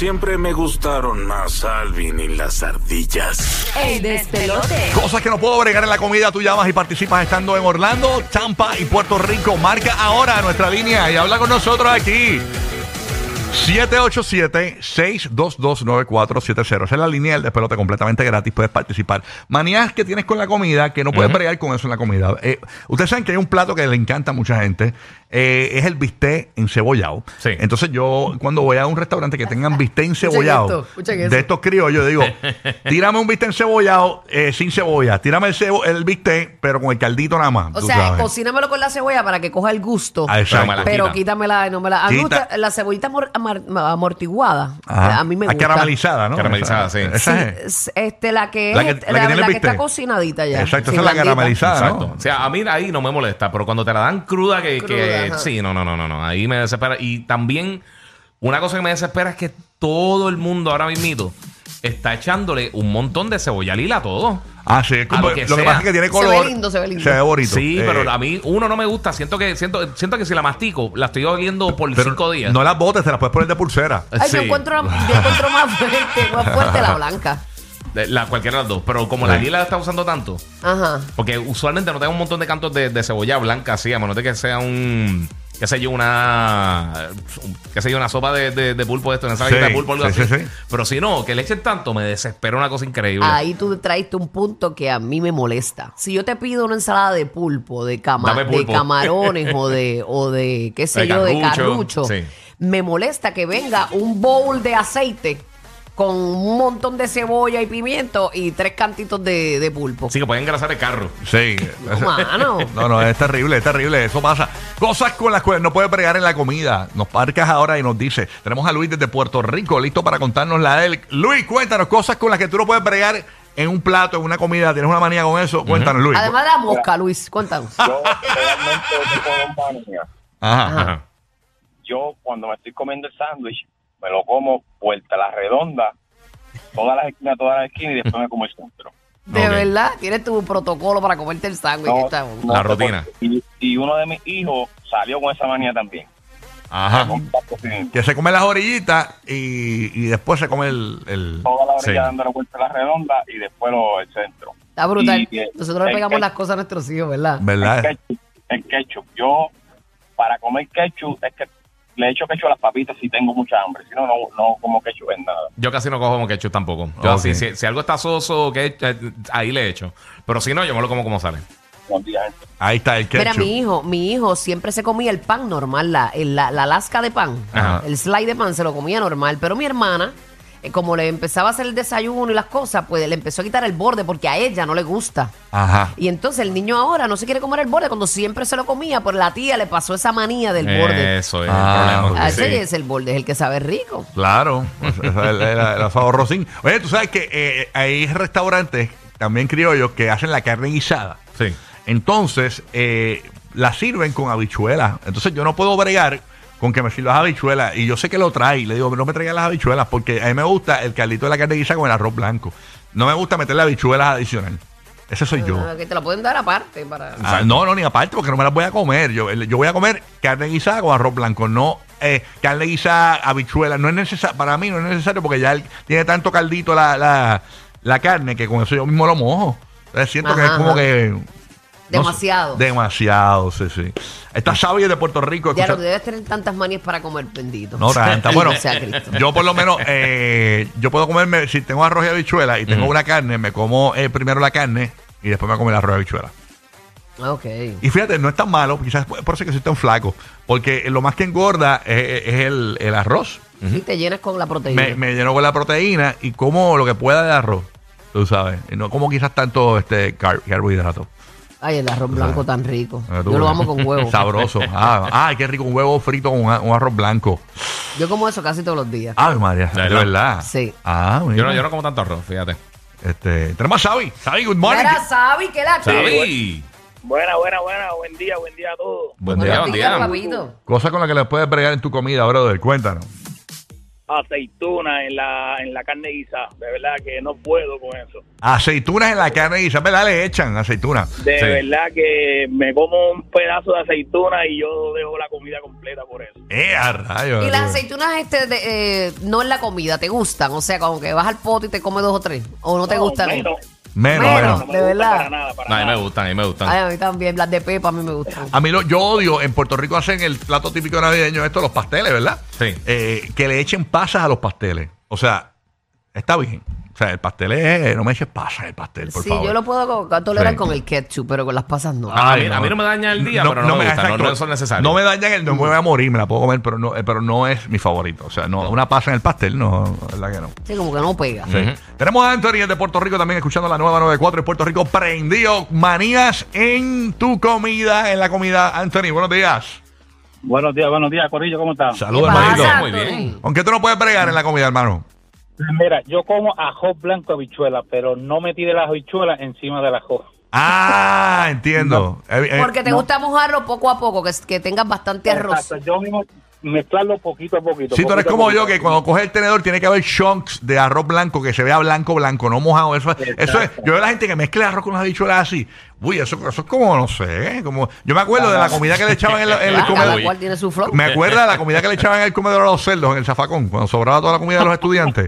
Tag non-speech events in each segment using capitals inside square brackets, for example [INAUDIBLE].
siempre me gustaron más Alvin y las ardillas. El despelote. Cosas que no puedo bregar en la comida, tú llamas y participas estando en Orlando, Tampa y Puerto Rico. Marca ahora nuestra línea y habla con nosotros aquí. 787-622-9470. Esa es la línea del despelote completamente gratis. Puedes participar. Manías que tienes con la comida que no puedes bregar con eso en la comida. Eh, ustedes saben que hay un plato que le encanta a mucha gente. eh, es el bistec encebollado. Sí. Entonces yo cuando voy a un restaurante que tengan bistec esto, encebollado escuchen eso. de estos criollos, digo, [LAUGHS] tírame un bistec encebollado eh, sin cebolla. Tírame el, cebo- el bistec, pero con el caldito nada más. O tú sea, sabes. cocínamelo con la cebolla para que coja el gusto. Ah, exacto. Pero me la Pero quita. quítamela y no me la. A mí me Quita. gusta la cebollita amortiguada. Ajá. A mí me Ah, gusta. Caramelizada, ¿no? Caramelizada, sí. Esa es. este, la que, La es- que- la que tiene el está bistec. cocinadita ya. Exacto, Sí, esa es la blandita. caramelizada, Exacto. ¿no? O sea, a mí ahí no me molesta, pero cuando te la dan cruda, que, Cruda, que- ajá. sí, no, no, no, no, no. Ahí me desespera. Y también, una cosa que me desespera es que todo el mundo ahora mismito está echándole un montón de cebolla lila a todo. Ah, sí, es como- lo que lo que sea. pasa es que tiene Se color. ve lindo, se ve lindo. Se ve bonito. Sí, Eh, pero a mí uno no me gusta. Siento que siento, siento que si la mastico, la estoy oliendo por pero cinco días. No las botes, te las puedes poner de pulsera. Ay, Sí. yo, encuentro, yo encuentro más fuerte, más fuerte la blanca. De- La, cualquiera de las dos. Pero como la lila la está usando tanto, Ajá. porque usualmente no tengo un montón de cantos de, de cebolla blanca así, a menos de que sea un. qué sé yo, una. qué sé yo, una sopa de, de, de pulpo de esto, una ensaladita Sí, de pulpo, algo sí, así. sí, sí. Pero si no, que le echen tanto, me desespera una cosa increíble. Ahí tú traiste un punto que a mí me molesta. Si yo te pido una ensalada de pulpo, de, cama- de camarones o de, [LAUGHS] o de, qué sé De yo, de carrucho, carrucho, sí. me molesta que venga un bowl de aceite con un montón de cebolla y pimiento y tres cantitos de, de pulpo. Así que pueden engrasar el carro. Sí. No, mano. [LAUGHS] No, no, es terrible, es terrible. Eso pasa. Cosas con las cuales no puedes bregar en la comida. Nos parcas ahora y nos dice. Tenemos a Luis desde Puerto Rico, listo para contarnos la de él. Luis, cuéntanos cosas con las que tú no puedes bregar en un plato, en una comida. ¿Tienes una manía con eso? Cuéntanos, Luis. Además de la mosca, Luis, cuéntanos. Yo realmente tengo dos manías. Ajá. Ajá. Yo cuando me estoy comiendo el sándwich, me lo como vuelta a la redonda, todas las esquinas, todas las esquinas y después me como el centro. [LAUGHS] De verdad, tienes tu protocolo para comerte el sándwich. No, Está- no La rutina. Y, y uno de mis hijos salió con esa manía también. Ajá. Que se come las orillitas y, y después se come el. el- Toda la orilla Sí. dándole vuelta a la redonda y después lo, el centro. Está brutal. Y, eh, Nosotros le el pegamos ketchup- las cosas a nuestros hijos, ¿verdad? El ¿Verdad? ketchup, el ketchup. Yo, para comer ketchup, es que le echo ketchup a las papitas si tengo mucha hambre. Si no, no, no como ketchup en nada. Yo casi no cojo como ketchup tampoco. Yo así, si, si algo está soso, que, eh, ahí le echo. Pero si no, yo me lo como como sale. Ahí está el Mira, ketchup. mi hijo, mi hijo siempre se comía el pan normal, la, el- la, la lasca de pan, Ajá. el slide de pan se lo comía normal, pero mi hermana, eh, como le empezaba a hacer el desayuno y las cosas, pues le empezó a quitar el borde porque a ella no le gusta. Ajá. Y entonces el niño ahora no se quiere comer el borde cuando siempre se lo comía, por la tía le pasó esa manía del borde. Eso es Ah, el ok. problema. Ah, ese Sí. es el borde, es el que sabe rico. Claro, pues, ese es asado rocín. Oye, tú sabes que eh, hay restaurantes también criollos que hacen la carne guisada. Sí. Entonces, eh, la sirven con habichuelas. Entonces, yo no puedo bregar con que me sirvas habichuelas. Y yo sé que lo trae. Le digo, no me traigan las habichuelas porque a mí me gusta el caldito de la carne guisada con el arroz blanco. No me gusta meterle habichuelas adicional. Ese soy yo. Ah, que te lo pueden dar aparte para... Ah, no, no, ni aparte, porque no me las voy a comer. Yo, yo voy a comer carne guisada con arroz blanco, no eh, carne guisada, habichuelas. No es necesario, para mí no es necesario porque ya él tiene tanto caldito la, la, la carne que con eso yo mismo lo mojo. Entonces siento que es como ajá. que. No Demasiado. demasiado, sí, sí. Está Xavi de Puerto Rico. Ya escucha- no debes tener tantas manías para comer, bendito. no, tanta. Bueno, [LAUGHS] yo por lo menos, eh, yo puedo comerme, si tengo arroz y habichuela y tengo una carne, me como eh, primero la carne y después me como el arroz y habichuela. Ok. Y fíjate, no es tan malo, quizás por eso es que soy tan flaco, porque lo más que engorda es, es el, el arroz. Y te llenas con la proteína. Me, me lleno con la proteína y como lo que pueda de arroz, tú sabes. Y no como quizás tanto este car- carbohidrato. Ay, el arroz blanco tan rico. Ah, Yo lo amo con [LAUGHS] huevo. Sabroso. Ah, ay, qué rico, un huevo frito con un, un arroz blanco. Yo como eso casi todos los días. Ay, María, de verdad? Sí. Ah, mira. Yo no, yo no como tanto arroz, fíjate. Este, tenemos a Xavi. Xavi, good morning. Mira, Sabi, que la Xavi. Buena, buena, buena. Buen día, buen día a todos. Buen día, buen día. papito. Cosa con la que le puedes bregar en tu comida, brother. Cuéntanos. Aceitunas en la, en la carne guisada. De verdad que no puedo con eso. Aceitunas en la carne y ¿verdad? Le echan aceitunas. De Sí. verdad que me como un pedazo de aceituna y yo dejo la comida completa por eso. Eh, a rayos. Y las aceitunas este de, eh, no en la comida, ¿te gustan? O sea, como que vas al pote y te comes dos o tres. ¿O no te No, gustan? menos. Menos, Menos. menos. No me De verdad. Para nada, para No, a mí me gustan, a mí me gustan. Ay, a mí también. Las de pepa a mí me gustan. A mí lo, yo odio, en Puerto Rico hacen el plato típico navideño, esto, los pasteles, ¿verdad? Sí. Eh, que le echen pasas a los pasteles. O sea, está bien. O sea, el pastel es, no me eches pasas el pastel, por sí, favor. yo lo puedo co- tolerar Sí. con el ketchup, pero con las pasas no. Ah, a mí- a mí no me daña el día, pero no me gusta, no- no son necesarios. No me dañan el, no me voy a morir, me la puedo comer, pero no, eh, pero no es mi favorito. O sea, no, una pasa en el pastel, no, la verdad que no. Sí, como que no pega. Sí. Tenemos a Anthony de Puerto Rico también escuchando la nueva 94 en Puerto Rico. Prendido. Manías en tu comida, en la comida. Anthony, buenos días. Buenos días, buenos días, Corillo, ¿cómo estás? ¿Qué Saludos, pasa, hermanito. Muy bien. Anthony? ¿Con qué tú no puedes bregar en la comida, hermano? Mira, yo como ajo blanco habichuela, pero no me tire la habichuela encima del ajo. Ah, entiendo. Eh, eh, Porque te gusta mojarlo poco a poco, que, que tengas bastante arroz. Exacto, yo mismo mezclarlo poquito a poquito. Si tú eres como yo, que cuando coges el tenedor tiene que haber chunks de arroz blanco que se vea blanco, blanco, no mojado. Eso, eso es. Yo veo a la gente que mezcla arroz con las habichuelas así. Uy, eso, eso es como, no sé, ¿eh? como. Yo me acuerdo de la comida que le echaban en, la- en el cada comedor. cual tiene su flow. Me acuerdo de la comida que le echaban en el comedor a los cerdos, en el zafacón, cuando sobraba toda la comida de los estudiantes.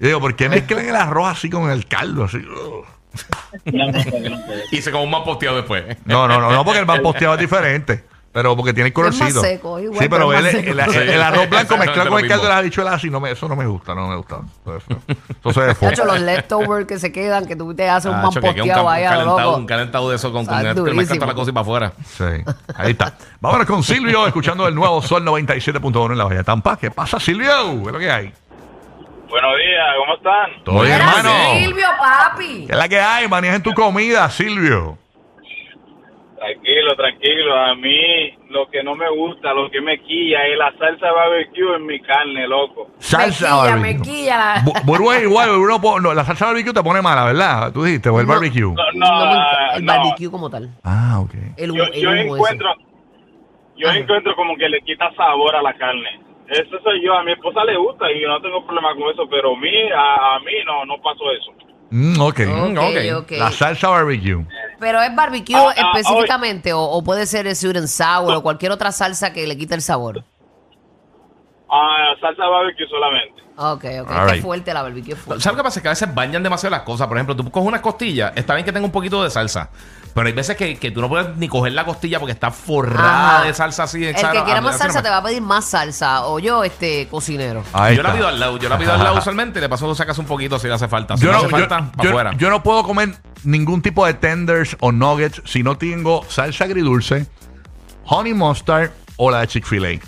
Y digo, ¿por qué mezclan el arroz así con el caldo? Así? Ugh. [LAUGHS] [LAUGHS] Y se como un más posteado después. No, no, no, no, porque el pan posteado es diferente. Pero porque tiene el Es más colorcito. seco, igual, sí, pero pero es más el, seco. el- el arroz blanco mezclado con el caldo de las habichuelas así, no me, eso no me gusta, no me gusta. Feo. Chacho, los leftovers que se quedan, que tú te haces un Ah, man cho, que queda un, posteado ca- ahí a loco. un calentado de eso con, con que mezclan toda la cosa y para afuera. Sí, ahí está. Vámonos con Silvio, escuchando el nuevo Sol 97.1 en la Bahía de Tampa. ¿Qué pasa, Silvio? ¿Qué es lo que hay? Buenos días, ¿cómo están? Todo bien, hermano. Silvio, papi. ¿Qué es la que hay? Maneja en tu comida, Silvio. Tranquilo, tranquilo. A mí lo que no me gusta, lo que me quilla es la salsa barbecue en mi carne, loco. Salsa Mequilla, barbecue. mequilla la- Bu- Burbu es igual, [LAUGHS] Burbu no po- no, la salsa barbecue te pone mala, ¿verdad? Tú dijiste, o el No. barbecue. No, No me no, gusta el no. barbecue como tal. Ah, ok. El, Yo, el yo humo ese. encuentro, yo Ajá. encuentro como que le quita sabor a la carne. Eso soy yo. A mi esposa le gusta y yo no tengo problema con eso, pero a mí, a, a mí no, no pasó eso. Mm, ok. Ok, ok. ok. La salsa barbecue. Pero es barbecue Ah, ah, específicamente, o, o puede ser el sweet and sour, o cualquier otra salsa que le quite el sabor. Ah, salsa barbecue solamente. Ok, ok. All right. fuerte la barbecue. fuerte. ¿Sabes qué pasa? Que a veces bañan demasiado las cosas. Por ejemplo, tú coges unas costillas, está bien que tenga un poquito de salsa. Pero hay veces que, que tú no puedes ni coger la costilla porque está forrada Ajá. de salsa así. El que quiera más salsa te va a pedir más salsa. O yo, este, cocinero. Ahí Yo la está. pido al lado, yo la pido al lado [LAUGHS] usualmente y de paso tú sacas un poquito si le hace falta. Si Yo no, hace yo, falta, para yo- afuera. yo no puedo comer ningún tipo de tenders o nuggets si no tengo salsa agridulce, honey mustard o la de Chick-fil-A.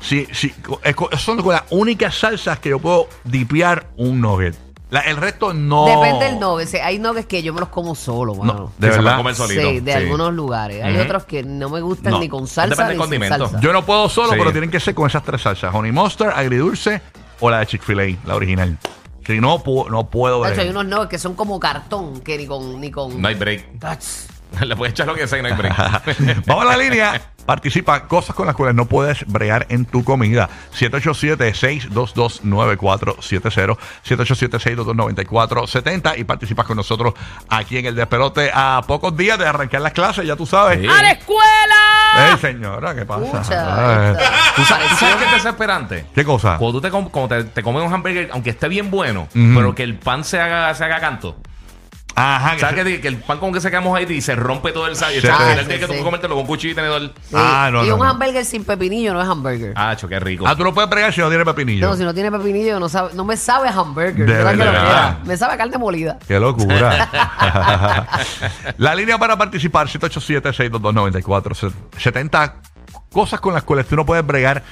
Es co- son las únicas salsas que yo puedo dipear un nugget. La- el resto no. Depende del nugget. Hay nuggets que yo me los como solo, mano. No, Sí, de se puede verdad. comer solito. Sí, de sí. algunos lugares. Hay Ujú. otros que no me gustan No. ni con salsa Depende ni del sin condimento. salsa. Yo no puedo solo, Sí. pero tienen que ser con esas tres salsas: honey mustard, agridulce o la de Chick-fil-A, la original. Si no, pu- no puedo De hecho, hay unos nuggets que son como cartón, que ni con... Ni con No hay break. Touch. [LAUGHS] Le puedes echar lo que sea y no hay break. [LAUGHS] Vamos a la línea. Participa. Cosas con las cuales no puedes bregar en tu comida. 787-622-9470. 787-622-9470. Y participas con nosotros aquí en el Despelote a pocos días de arrancar las clases. Ya tú sabes. Sí. ¡A la escuela! ¡Ey, señora! ¿Qué pasa? ¿Tú sabes, tú sabes qué es desesperante? ¿Qué cosa? Cuando tú te, com- cuando te, te comes un hamburger, aunque esté bien bueno, pero que el pan se haga, se haga canto. Ajá. que ¿Sabes se- que, que el pan como que mojadito y se rompe todo el final Ah, sí, que sí. tú comértelo con cuchillo y tenedor. Sí. Ah, no, y no, un no. hamburger sin pepinillo no es hamburger. Ah, cho, qué rico. Ah, tú no puedes bregar si no tiene pepinillo. no, si no tiene pepinillo no, sabe, no me sabe a hamburger. De ¿verdad que lo verdad. quiera? Me sabe a carne molida. Qué locura. [LAUGHS] [LAUGHS] la línea para participar, 787-622-9470. Cosas con las cuales tú no puedes bregar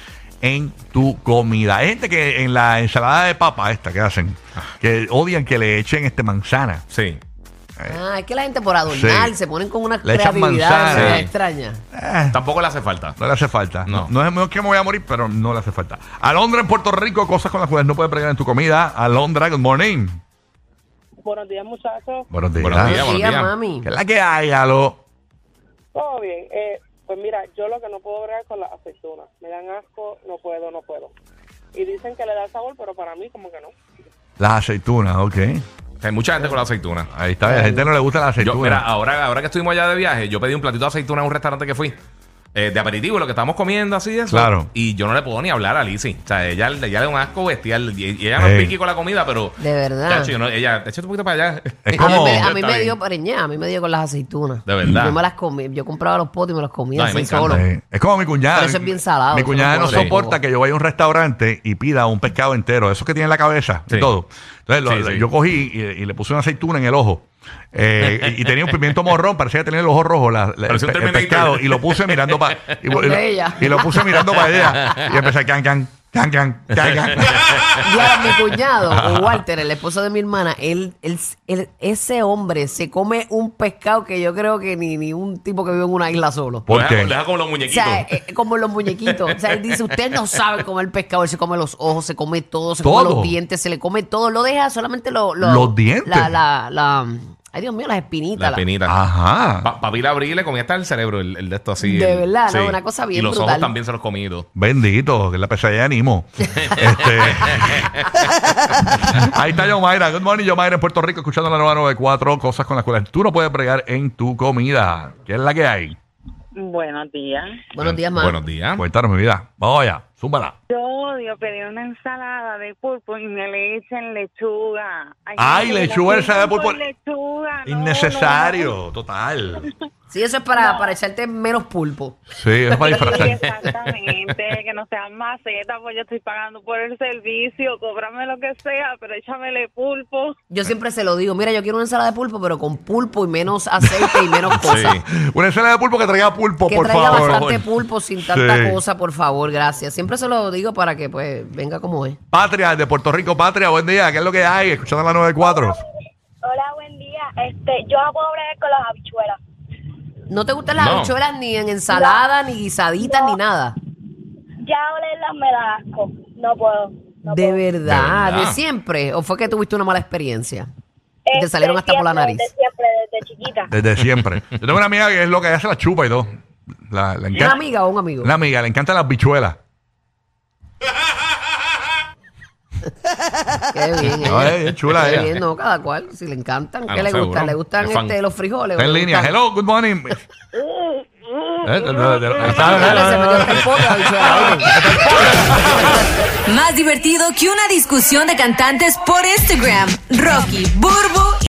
en tu comida. Hay gente que en la ensalada de papa esta que hacen, que odian que le echen este manzana. Sí. Ah, es que la gente por adornar Sí. se ponen con una Le echan creatividad manzana. media Sí. extraña. Eh, Tampoco le hace falta. no le hace falta. No. No. No, es, no es que me voy a morir, pero no le hace falta. Alondra en Puerto Rico, cosas con las cuales no puedes bregar en tu comida. Alondra, good morning. Buenos días, muchachos. Buenos días. Buenos días. mami. ¿Qué es la que hay, Alo? Todo bien. Eh, pues mira, yo lo que no puedo bregar con las aceitunas. Me dan asco, no puedo, no puedo. Y dicen que le da sabor, pero para mí como que no. Las aceitunas, ok. Hay mucha gente con la aceituna. Ahí está. A la gente no le gusta la aceituna. Yo, mira, ahora, ahora que estuvimos allá de viaje, yo pedí un platito de aceituna en un restaurante que fui. Eh, de aperitivo, lo que estábamos comiendo así eso. Claro. Y yo no le puedo ni hablar a Lizzie. O sea, ella, ella le da un asco bestial. Y, y ella no Ey. es piqui con la comida, pero. De verdad. Chacho, yo no- ella, échate un poquito para allá. Es A mí como- me, a mí Está me bien. dio preñada, a mí me dio con las aceitunas. De verdad. Yo me las comí, yo compraba los potes y me los comía No, a mí me así encanta. solo. Es como mi cuñada. Pero eso es bien salado, Mi eso cuñada no no puedo soporta que yo vaya a un restaurante y pida un pescado entero. Eso que tiene en la cabeza y Sí. todo. Entonces, lo- Sí, lo- sí. yo cogí y, y le puse una aceituna en el ojo. Eh, y, y tenía un pimiento morrón, parecía que tenía el ojo rojo, la- la- el, el pescado, y lo puse mirando para. Y, lo- ella. y lo puse mirando para ella. Y empecé can, can, can, can, can, can. Ya, mi cuñado, o Walter, el esposo de mi hermana, él, él- él- ese hombre se come un pescado que yo creo que ni, ni un tipo que vive en una isla solo. ¿Por qué? deja, como los O muñequitos. sea, eh, como los muñequitos. O sea, él dice, usted no sabe comer pescado. Él se come los ojos, se come todo, se come los dientes, se le come todo. Lo deja solamente lo- lo- ¿Los dientes? La, la, la- ay, Dios mío, las espinitas. la la- espinita. Ajá. Pa- Papi la abrí y le comía hasta el cerebro, el, el de esto así. De el- verdad, ¿no? Una cosa bien Y los brutal. ojos también se los comí y todo. Bendito, que la pesadilla de Animo. [LAUGHS] Este, ahí está Yomaira. Good morning, Yomaira en Puerto Rico, escuchando la nueva 94, cosas con las cuales tú no puedes bregar en tu comida. ¿Qué es la que hay? Buenos días. Buenos días, más. Buenos días. Cuéntanos mi vida. Vamos allá, zúmbala. Yo odio pedir una ensalada de pulpo y me le echan lechuga. Ay, lechuga, la ensalada de pulpo. lechuga. no, Innecesario, total. [LAUGHS] Sí, eso es para, para echarte menos pulpo. Sí, es para. Sí, disfrazar. exactamente, [LAUGHS] que no sean macetas, pues yo estoy pagando por el servicio, cóbrame lo que sea, pero échamele pulpo. Yo siempre se lo digo, mira, yo quiero una ensalada de pulpo, pero con pulpo y menos aceite y menos [LAUGHS] cosas. Sí. Una ensalada de pulpo que traiga pulpo, Que por traiga favor. bastante pulpo sin tanta Sí. cosa, por favor, gracias. Siempre se lo digo para que pues venga como es. Patria, de Puerto Rico, Patria, buen día. ¿Qué es lo que hay? Escuchando la 94. Hola, buen día. Este, yo no puedo bregar con las habichuelas. ¿No te gustan las No. habichuelas ni en ensalada, ni guisaditas, ni nada? Ya olerlas me da asco. No puedo. no de puedo. verdad, De de, verdad. siempre. ¿O fue que tuviste una mala experiencia? Y te Este, salieron hasta por la siempre, nariz. Desde siempre, desde chiquita. Desde siempre. Yo tengo una amiga que es lo que ella se la chupa y todo. La, le ¿Una encanta- amiga o un amigo? Una amiga, le encantan las bichuelas. Qué [LAUGHS] bien. No, ella. es chula Qué ella. bien, no, cada cual. Si le encantan. Ah, ¿Qué no, le seguro. gustan? ¿Le gustan Es fan. este, los frijoles? Está ¿O en línea. gustan- Hello, good morning. [LAUGHS] Eh, Se metió hasta el. [LAUGHS] Más divertido que una discusión de cantantes por Instagram. Rocky, Burbu